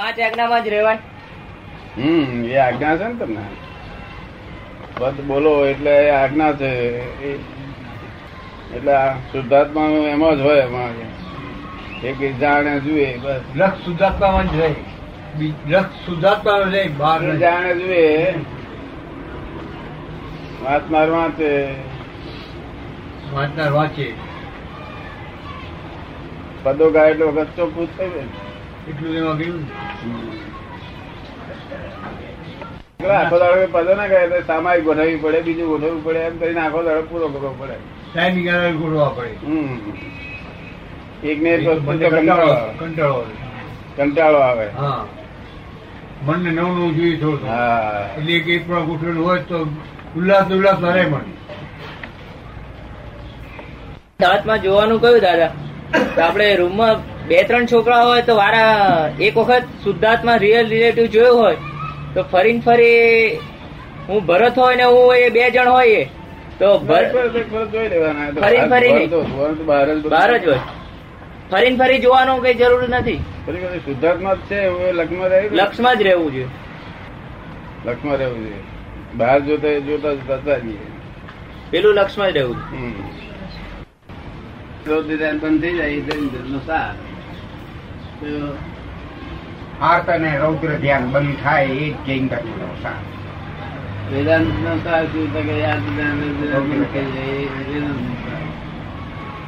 પાંચ આજ્ઞામાં જ રહેવાય. હમ એ આજ્ઞા છે ને તમને? પદ બોલો એટલે એ આજ્ઞા છે. એટલે આ શુદ્ધાત્મા એમાં જ હોય એમાં એક જાણે જુએ બસ. લક્ષ શુદ્ધાત્મામાં જ રહે. બી- લક્ષ શુદ્ધાત્મામાં રહે બહાર જાણે જુએ વાત માર વાંચે. વાંચનાર વાંચે. પદો ગાય એટલે વખત થઈ જાય. એટલું એમાં ગયું આખો દાડો પદો ના ગાય સામાયિક ગોઠવવી પડે બીજું ગોઠવવું પડે એમ કરીને આખો દાડો પૂરો કરવો પડે. ટાઈમિંગ આગળ ગોઠવા પડે. હમ. એક ને એક વસ્તુ મને તો કંટાળો કંટાળો કંટાળો આવે. હા. મનને નવું નવું જોઈએ થોડું. હા. એટલે એક એક પણ ગોઠવેલું હોય તો ઉલ્લાસ ઉલ્લાસ રહે મન. દાંતમાં જોવાનું કયું દાદા? તો આપણે રૂમમાં બે ત્રણ છોકરા હોય તો વારા એક વખત શુદ્ધાત્મા રિયલ રિલેટિવ જોયું હોય તો ફરીને ફરી હું ભરત હોય ને હું એ બે જણ હોય તો ફરી ફરી બહાર જ હોય. ફરીને ફરી જોવાનું કઈ જરૂર નથી. શુદ્ધાત્મા જ છે લક્ષમાં રહે લક્ષમાં જ રહેવું જોઈએ. લક્ષમાં રહેવું જોઈએ. બહાર જોતા જોતા જતા જઈએ પેલું લક્ષમાં જ રહેવું જોઈએ. બંધ થઈ જાય એ દરિદ્રનો સાર તો આર્ત અને રૌદ્ર ધ્યાન બંધ થાય એ જ જૈન ધર્મનો સાર. વેદાંતનો સાર શું તો કે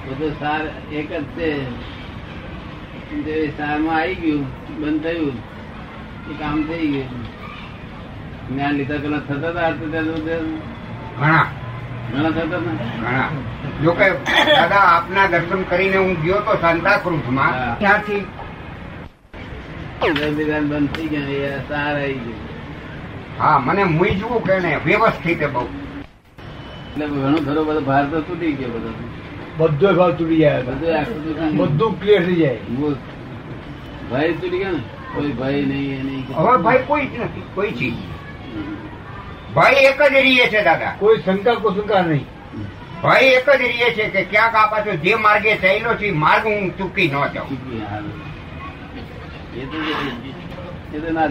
બંધ સાર એક જ છે. જે સારમાં આવી ગયું બંધ થયું એ કામ થઈ ગયું. જ્ઞાન લીધા પેલા થતા હતા આર્ત ત્યાં ઘણા. ઘણા થતા ઘણા. જો કે દાદા આપના દર્શન કરીને હું ગયો તો સાંતાક્રુઝમાં ત્યાંથી બંધ થઈ ગયા સાર આવી ગયું. હા મને મૂંઝવું કે ને વ્યવસ્થિત બહુ. એટલે ઘણો ખરો બધો ભાર તો તૂટી ગયો બધો. બધો ભાવ તૂટી જાય બધું આખું તૂટી ગયું. બધું ક્લિયર થઈ જાય. મૂળ. તૂટી ગયો ને? કોઈ ભાઈ નહીં નહીં હવે ભાઈ કોઈ જ નથી કોઈ ચીજ ભાઈ એક જ રીએ છે દાદા. કોઈ શંકા કુશંકા નહીં. ભાઈ એક જ રીએ છે કે ક્યાંક આ પાછો જે માર્ગે ચાલ્યો છે માર્ગ હું ચૂકી ન જાઉં. એ તો ના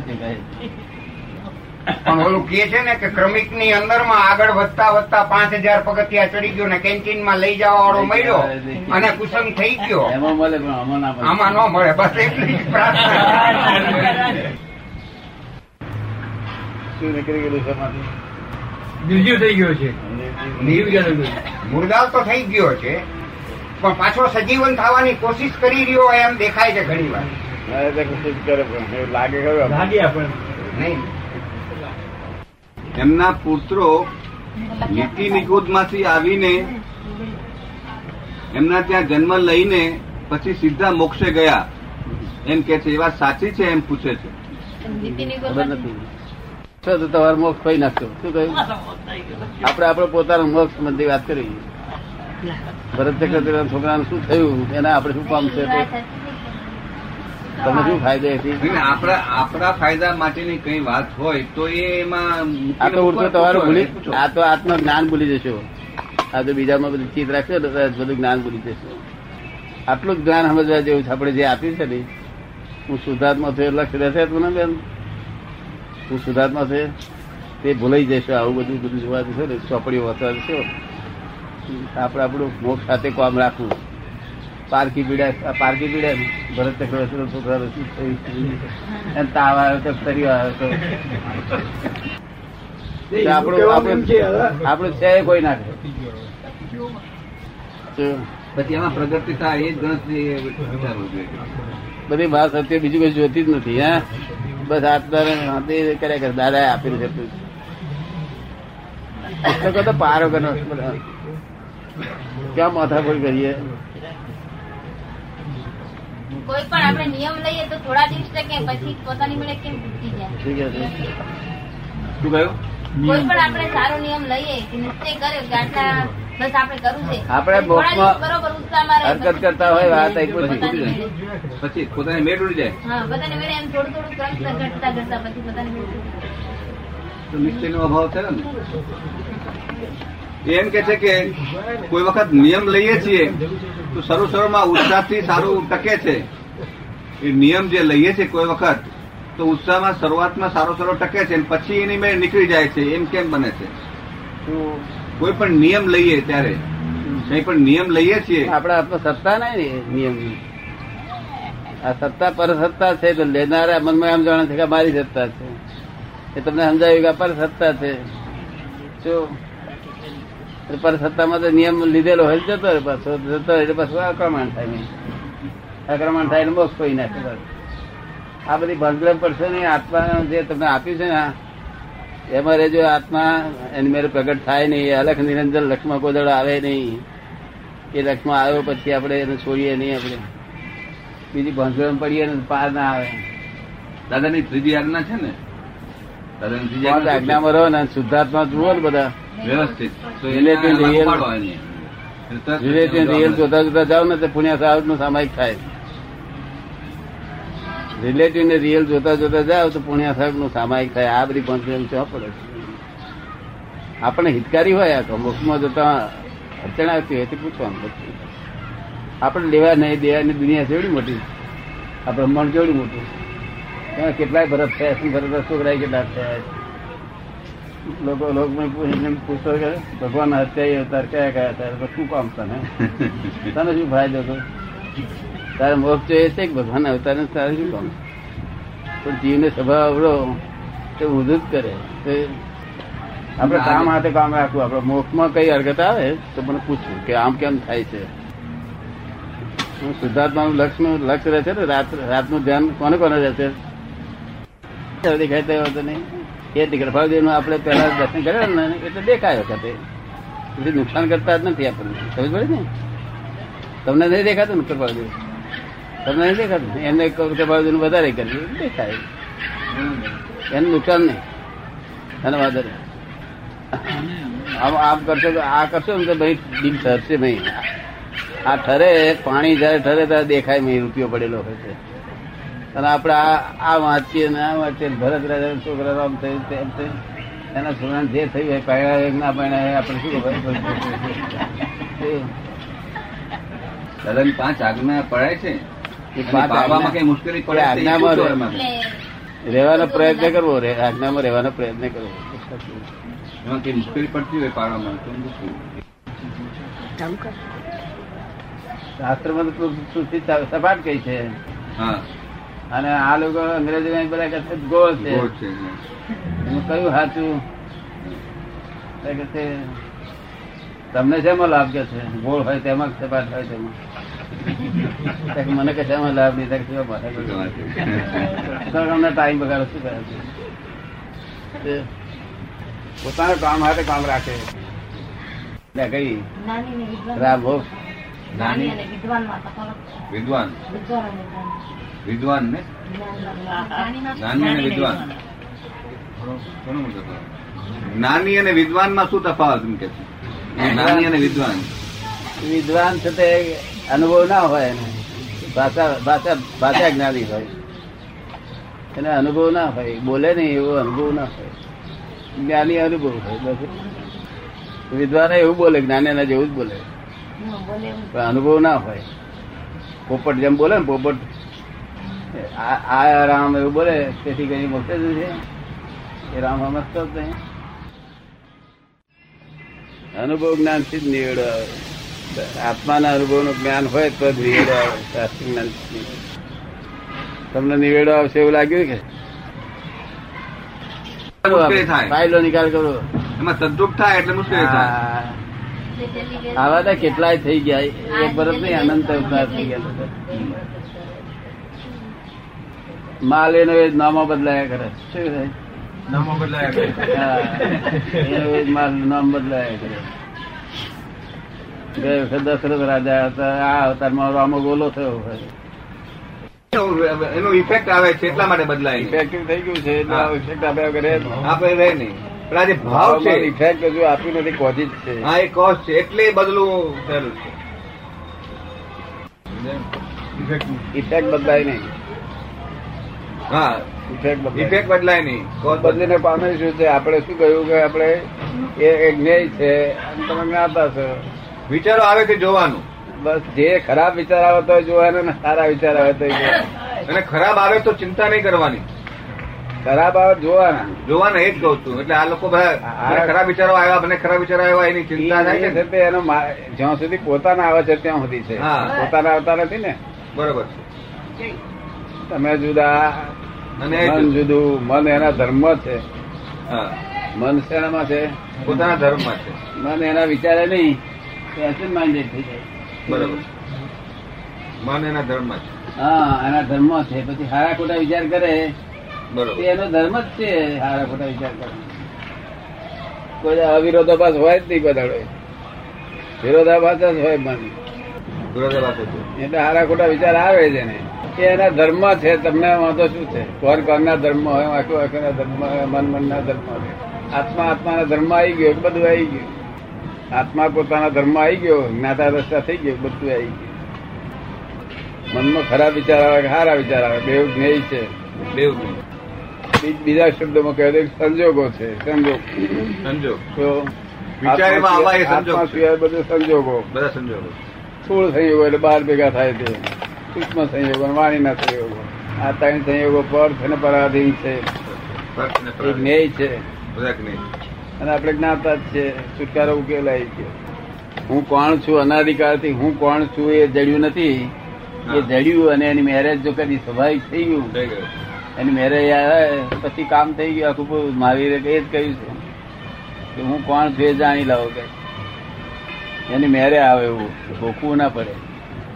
પણ ઓલું કે છે ને કે ક્રમિકની અંદરમાં આગળ વધતા વધતા પાંચ હજાર પગથિયા ચડી ગયો ને કેન્ટીનમાં લઈ જવા વાળો મળ્યો અને કુસંગ થઈ ગયો. એમાં મળે પણ આમાં ના મળે. આમાં ન મળે બસ એટલી પ્રાર્થના. શું નીકળી ગયેલું છે? નિર્જીવ. થઈ ગયો. મુર્દાલ તો થઈ ગયો છે પણ પાછો સજીવન થવાની કોશિશ કરી રહ્યો હોય એમ દેખાય છે ઘણી વાર એમના પુત્રો નીતિ નિકુંજમાંથી આવીને એમના ત્યાં જન્મ લઈને પછી સીધા મોક્ષે ગયા. એમ કે છે એ વાત સાચી છે? એમ પૂછે છે. ખબર તો તમારો મોક્ષ પૈ નાખશો શું કહ્યું? આપણે આપણો પોતાનો મોક્ષ મંદિર વાત કરી. ભરત ચક્રવર્તી છોકરાનું શું થયું? એના આપણે શું કામ છે? તમને શું ફાયદો હતી આપણા આપણા ફાયદા માટેની કઈ વાત હોય તો એમાં આ તો ઉડતો તમારું ભૂલી. આ તો આત્મ જ્ઞાન ભૂલી જશો. આ તો બીજામાં બધું ચિત રાખશો તો બધું જ્ઞાન ભૂલી જશો. આટલું જ જ્ઞાન સમજવા જેવું છે. આપણે જે આપ્યું છે ને હું શુદ્ધાત્મા થયો લક્ષ રહેશે તું ને બેન. હું શુદ્ધાત્મા છે તે ભૂલાઈ જશે. આવું બધું બધું જોવા જશો ને ચોપડીઓ વાંચવા જશો. આપણે આપણું મોક્ષ સાથે કામ રાખવું. પારકી પીડા આ પારકી પીડા ને ભરત ચક્રવર્તી છોકરા શું થયું એમ તાવ આવ્યો તો ફરી આવ્યો તો તે આપણું આપણું આપણું છે એ કોઈ નાખે પછી એમાં પ્રગતિ થાય એ જ ગણતરી વિચારવું જોઈએ બધી વાત સત્ય બીજું કઈ જોતી જ નથી હે બસ આત્મા હાથે કર્યા કરે દાદા આપેલું છે બધું. પુસ્તકો તો પારો કરો બધા. ક્યાં માથાકૂટ કરીએ કોઈ પણ આપણે નિયમ લઈએ તો થોડા દિવસ ટકે પછી પોતાની મેળે કેમ તૂટી જાય. ઠીક છે શું કહ્યું? કોઈ પણ આપણે સારો નિયમ લઈએ કે નિશ્ચય કર્યો કે આટલા બસ આપણે કરવું છે આપણે બરોબર ઉત્સાહમાં. હરકત કરતા હોય વાત પછી પછી પોતાની મેળ ઉડી જાય. હા બધાને મેળે એમ થોડું થોડું ક્રમ ઘટતા ઘટતા પછી પોતાની મેળે તો નિશ્ચયનો અભાવ છે ને? એમ કે છે કે કોઈ વખત નિયમ લઈએ છીએ, તો શરૂ શરૂમાં ઉત્સાહથી સારું ટકે છે. એ નિયમ જે લઈએ છીએ કોઈ વખત, તો ઉત્સાહમાં શરૂઆતમાં સારો સારો ટકે છે પછી એની મેં નીકળી જાય છે, એમ કેમ બને છે? કોઈ પણ નિયમ લઈએ ત્યારે, કઈ પણ નિયમ લઈએ છીએ. આપણા હાથમાં સત્તા નહીં ને નિયમ. આ સત્તા પર સત્તા છે, તો લેનારા મનમાં એમ જાણે છે કે મારી સત્તા છે. એ તમને સમજાવ્યું કે પર સત્તા છે. શું પર સત્તામાં તો નિયમ લીધેલો હોય જતો રહે પાછો. જતો એટલે પાછું આક્રમણ થાય નહીં. આક્રમણ થાય એટલે મોક્ષ કોઈ નાખે. આ બધી ભાંગલમ પડશે ને આત્મા જે તમને આપ્યું છે ને એમાં રહેજો આત્મા એની મેરે પ્રગટ થાય નહીં. અલખ નિરંજન લક્ષ્મણ કોદળ આવે નહીં. એ લક્ષ્મણ આવ્યો પછી આપણે એને છોડીએ નહીં આપણે. બીજી ભાંગલમ પડીએ ને પાર ના આવે. દાદાની ત્રીજી આજ્ઞા છે ને? દાદાની ત્રીજી? આજ્ઞામાં રહો ને શુદ્ધાત્મા જુઓ ને બધા. વ્યવસ્થિત. રિલેટિવ રિયલ જોતા જોતા જાઓ ને તો પુણ્યનું સામાયિક થાય. રિલેટિવ ને રિયલ જોતા જોતા જાઓ તો પુણ્ય સાહેબનું સામાયિક થાય. આ બધી ક્યાં પડે આપણે હિતકારી હોય આ તો. મુખમાં જતા અડચણ આવતી હોય તે પૂછવાનું આપણે લેવા નહીં દેવાની દુનિયા કેવડી મોટી. આ બ્રહ્માંડ કેવડી મોટું. કેટલાય ભરત થયા છે. ભરત છોકરા કેટલા થયા લોકો લોકો પૂછતો કે ભગવાન હત્યા અવતાર કયા કયા હતા? શું કામ તને તને શું ફાયદો હતો તારે મોક્ષ જોઈએ છે કે ભગવાન અવતાર ને તારે શું કામ? પણ જીવને સ્વભાવ આવડો તે ઊંધું જ કરે આપણે કામ માટે કામ રાખવું? આપણે મોક્ષમાં કઈ હરકત આવે તો મને પૂછવું કે આમ કેમ થાય છે? શુદ્ધાત્માનું લક્ષ્ય લક્ષ્ય રહે છે ને? રાત રાતનું ધ્યાન કોને કોને રહેશે? દેખાય તો નહીં. એ તીકડફાવદેવનું આપણે પેલા દર્શન કર્યા ને એટલે દેખાયો વખતે એટલે નુકસાન કરતા જ નથી આપણને. સમજ પડે ને? તમને નહીં દેખાતું ને કૃપાદેવ તમને નહીં દેખાતું? એમને કૃપાદેવનું વધારે કર્યું દેખાય. એનું નુકસાન નહીં. અને વધારે આમ આમ કરશો તો આ કરશો ને તો ભાઈ દિલ ઠરશે ભાઈ. આ ઠરે, પાણી જયારે ઠરે ત્યારે દેખાય મેં રૂપિયો પડેલો હોય છે. અને આપણે આ આ વાંચીએ ને આ વાંચીએ ભરત રાજા છોકરા રામ થયું તેમ થયું એના છોકરા જે થયું હોય પાયા એક ના પાયા આપણે શું ખબર? દાદાની પાંચ આજ્ઞા પડાય છે? પાડવામાં કઈ મુશ્કેલી પડે આજ્ઞામાં રહેવાનો પ્રયત્ન કરવો રે આજ્ઞામાં રહેવાનો પ્રયત્ન કરવો. એમાં કઈ મુશ્કેલી પડતી હોય પાડવામાં? શાસ્ત્રમાં સપાટ કઈ છે? હા. અને આ લોકો અંગ્રેજો બધા કહે છે ગોળ છે. એનું કયું સાચું તમને શેમાં લાભ કે છે? ગોળ હોય તેમાં કે સપાટ હોય તેમાં? કે મને કે શેમાં લાભ નહીં તો કે શેમાં માથે શું બગાડ. વાત છે? તો અમને ટાઈમ બગાડો શું કરે પોતાનું કામ હાથે કામ રાખે. ને કઈ રાભો રામ ભોગ નાની અને વિદ્વાનમાં વિદ્વાન. વિદ્વાન. વિદ્વાન. ને જ્ઞાની અને વિદ્વાન. ઘણો મોટો તફાવત. નાની અને વિદ્વાનમાં શું તફાવત એમ કે છે? નાની અને વિદ્વાન. વિદ્વાન છે તે અનુભવ ના હોય એને. ભાષા ભાષા ભાષા જ્ઞાની હોય. એને અનુભવ ના હોય. બોલે નહીં એવો અનુભવ ના હોય. જ્ઞાની અનુભવ હોય બસ વિદ્વાન એવું બોલે જ્ઞાની જેવું જ બોલે. પણ અનુભવ ના હોય. પોપટ જેમ બોલે ને પોપટ આ રામ એવું બોલે તેથી કઈ મોકલે જ છે. એ રામ સમજતો જ નહીં. અનુભવ જ્ઞાનથી જ નિવેડો આત્માના અનુભવનું જ્ઞાન હોય તો જ નિવેડો આવે શાસ્ત્રી જ્ઞાન તમને નિવેડો આવશે એવું લાગ્યું કે? ફાયદો ફાઇલો નિકાલ કરો. એમાં તદ્રુપ થાય એટલે મુશ્કેલી થાય. આવા તો કેટલાય થઈ ગયા. એક વર્ષ નહીં અનંત અવતાર થઈ ગયા. માલ એનો એ નામો બદલાયા કરે. શું થાય? નામો બદલાયા કરે. એનો એ માલ નામ બદલાયા કરે. ગયે વખત દશરથ રાજા હતા. આ અવતારમાં રામો ગોલો થયો એનો ઇફેક્ટ આવે છે એટલા માટે બદલાય છે. ઇફેક્ટિવ થઈ ગયું છે એટલે ઇફેક્ટ આપ્યા કરે આપણે રહે નહીં. પણ આ જે ભાવ છે. ઇફેક્ટ હજુ આપ્યું નથી કોઝી જ છે. હા એ કોસ્ટ છે. એટલે બદલું બદલવું છે. ઇફેક્ટ બદલાય નહીં. હા. ઇફેક્ટ બદલાય. બદલાય નહીં. કોસ્ટ બદલીને પામે શું છે આપણે શું કહ્યું કે આપણે એ એક જ્ઞેય છે અને તમે જ્ઞાતા છો. વિચારો આવે તે જોવાનું. બસ જે ખરાબ વિચાર આવે તો જોવાના ને સારા વિચાર આવે તો અને ખરાબ આવે તો ચિંતા નહીં કરવાની. ખરાબ આવે જોવાના. જોવાના એ જ કહું છું. એટલે આ લોકો ખરાબ વિચારો આવ્યા મને ખરાબ વિચારો આવ્યા એની ચિંતા થાય છે છે તે એનો જ્યાં સુધી પોતાના આવે છે ત્યાં સુધી છે. પોતાના આવતા નથી ને. બરોબર છે. તમે જુદા મન જુદું. મન એના ધર્મ છે. હા. મન શેનામાં છે? પોતાના ધર્મ છે. મન એના વિચારે નહીં એસિડ માઇન્ડેડ થઈ જાય. બરોબર. મન એના ધર્મમાં છે. હા એના ધર્મ છે. પછી હારા ખોટા વિચાર કરે. બરોબર. એનો ધર્મ જ છે હારા ખોટા વિચાર કરે કોઈ અવિરોધાભાસ હોય જ નહીં બધાડો. વિરોધાભાસ જ હોય મન. વિરોધાભાસ એટલે હારા ખોટા વિચાર આવે છે ને એ એના ધર્મ છે તમને વાંધો શું છે? કોણ કોણના ધર્મ હોય આખું આખું ધર્મ હોય મન મનના ધર્મ હોય. આત્મા આત્માના ધર્મ આવી ગયો બધું આવી ગયું. આત્મા પોતાના ધર્મ આવી ગયો જ્ઞાતા રસ્તા થઈ ગયો બધું આવી ગયું. મનમાં ખરાબ વિચાર આવે કે સારા વિચાર આવે બે જ્ઞેય છે. બે બીજા શબ્દોમાં કહે તો સંજોગો છે સંજોગ. સંજોગ. તો વિચાર આવા એ સંજોગ સિવાય બધું સંજોગો. બધા સંજોગો. સ્થૂળ સંયોગો એટલે બાર ભેગા થાય છે. સૂક્ષ્મ સંયોગો વાણી વાણીના સંયોગો. આ ત્રણ સંયોગો પર્થ અને પરાધીન છે. જ્ઞેય છે. અને આપણે જ્ઞાતા જ છે. છુટકારો ઉકેલાય છે હું કોણ છું? અનાધિકારથી હું કોણ છું એ જડ્યું નથી. એ જડ્યું અને એની મેરેજ જો કદી સ્વાભાવિક થઈ ગયું એની મેરેજ આવે પછી કામ થઈ ગયું આખું. મહાવીરે એ જ કહ્યું છે. કે હું કોણ છું એ જાણી લાવો કે. એની મેરે આવે એવું ભોખવું ના પડે.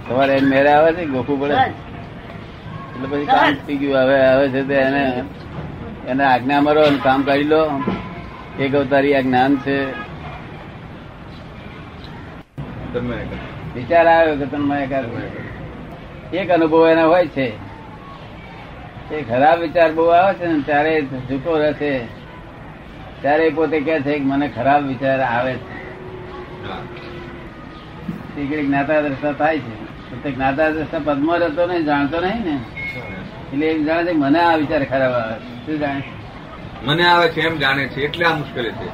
સવારે એને મેરે આવે છે ગોખવું પડે? એટલે પછી કામ થઈ ગયું. હવે આવે છે તે એને એને આજ્ઞા મારો અને કામ કાઢી લો. એક અવતારી આ જ્ઞાન છે. વિચાર આવ્યો કે તમે એક અનુભવ એના હોય છે. એ ખરાબ વિચાર બહુ આવે છે ને ત્યારે ઝૂકો રહેશે. ત્યારે એ પોતે કે છે કે મને ખરાબ વિચાર આવે છે. જ્ઞાતા દ્રષ્ટા થાય છે. તો જ્ઞાતા દ્રષ્ટા પદમાં રહેતો નહીં જાણતો નહીં ને. એટલે એમ જાણે છે મને આ વિચાર ખરાબ આવે છે. શું જાણે મને આવે છે એમ જાણે છે એટલે આ મુશ્કેલી છે.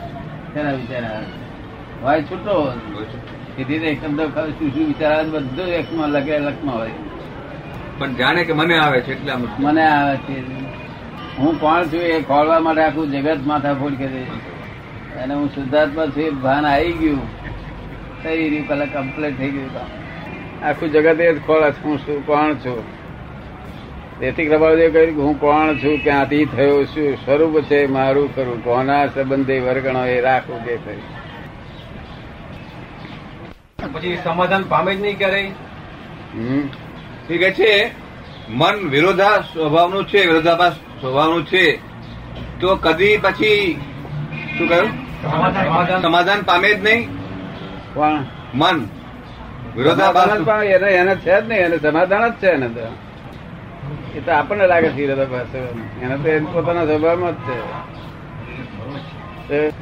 ખરા વિચાર આવે છે. હોય છૂટો. સીધી એકદમ શું શું વિચાર આવે બધું એકમાં લગે લખમાં હોય પણ જાણે કે મને આવે છે એટલે મને આવે છે. હું કોણ છું એ ખોલવા માટે આખું જગત માથા ફોડ કરે અને હું શુદ્ધાત્મા છું એ ભાન આવી ગયું. થઈ રહ્યું પેલા કમ્પ્લીટ થઈ ગયું કામ? આખું જગત એ જ ખોળે છે હું શું કોણ છું? તેથી પ્રભાવદેવ કહ્યું કે હું કોણ છું ક્યાંથી થયો શું સ્વરૂપ છે મારું કરું કોના સંબંધે વર્ગણો એ રાખવું કે પછી સમાધાન પામે જ નહીં ક્યારેય? હમ. એ છે મન વિરોધા સ્વભાવનું છે વિરોધાભાસ સ્વભાવનું છે. તો કદી પછી શું કહ્યું? સમાધાન સમાધાન. પામે જ નહીં. પણ મન. વિરોધાભાસ પણ એને એને છે જ નહીં એને સમાધાન જ છે એને તો. એ તો આપણને લાગે છે વિરોધાભાસ. એને તો એના પોતાના સ્વભાવમાં જ છે.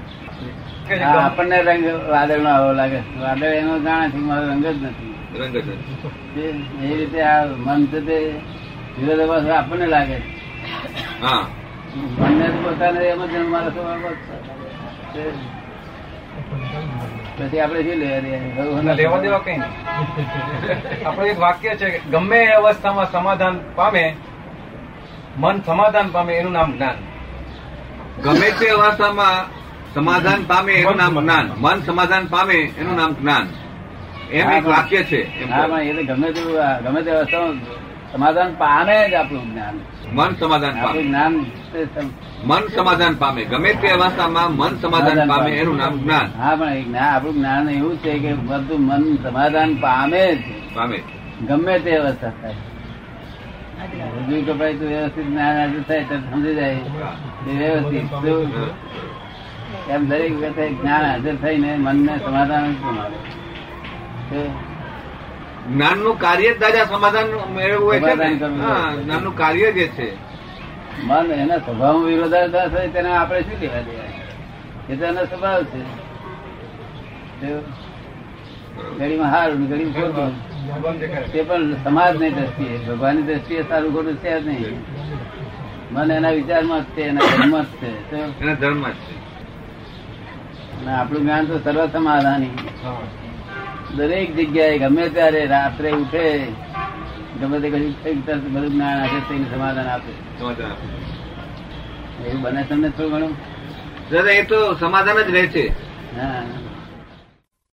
આપણને રંગ વાદળ નો આવો લાગે. વાદળ એનો જાણે છે મારો રંગ જ નથી. રંગ છે. એ રીતે આ મન છે તે વિરોધાભાસ આપણને લાગે છે. હા. મનને પોતાને એમ જ મારા સ્વભાવમાં જ છે. તે પછી આપણે શું લેવા લેવા દેવા કઈ નહીં. આપણું એક વાક્ય છે કે ગમે એ અવસ્થામાં સમાધાન પામે મન સમાધાન પામે એનું નામ જ્ઞાન. ગમે તે અવસ્થામાં સમાધાન પામે એનું નામ જ્ઞાન. મન સમાધાન પામે એનું નામ જ્ઞાન. એમ એક વાક્ય છે હા એ ગમે તેવું ગમે તે અવસ્થામાં સમાધાન પામે જ આપણું જ્ઞાન. મન સમાધાન પામે. જ્ઞાન મન સમાધાન પામે. ગમે તે અવસ્થામાં મન સમાધાન પામે એનું નામ જ્ઞાન. હા પણ એ જ્ઞાન આપણું જ્ઞાન એવું છે કે બધું મન સમાધાન પામે જ. પામે. ગમે તે અવસ્થા થાય. હજુ કપાય તો વ્યવસ્થિત જ્ઞાન હાજર થાય તો સમજી જાય. વ્યવસ્થિત. એમ દરેક વખતે જ્ઞાન હાજર થઈને મનને સમાધાન જ પામે. જ્ઞાનનું કાર્ય જ દાદા સમાધાન મેળવવું છે જ્ઞાનનું કાર્ય જે છે. મન એના સ્વભાવ વિરોધાભાસ હોય તેને આપણે શું લેવા દેવા એ તો એનો સ્વભાવ છે? ઘડીમાં હારું ઘડીમાં ખોટું તે પણ સમાજની દ્રષ્ટિએ ભગવાનની દ્રષ્ટિએ સારું ખોટું છે જ નહીં. મન એના વિચારમાં જ છે એના ધર્મ જ છે? એના ધર્મ જ છે. અને આપણું જ્ઞાન તો સર્વ સમાધાની દરેક જગ્યાએ ગમે ત્યારે રાત્રે ઉઠે ગમે તે કશું બધું જ્ઞાન આપે તેને સમાધાન આપે. સમાધાન આપે. એવું બને તમને થોડું ઘણું. દાદા એ તો સમાધાન જ રહે છે. હા.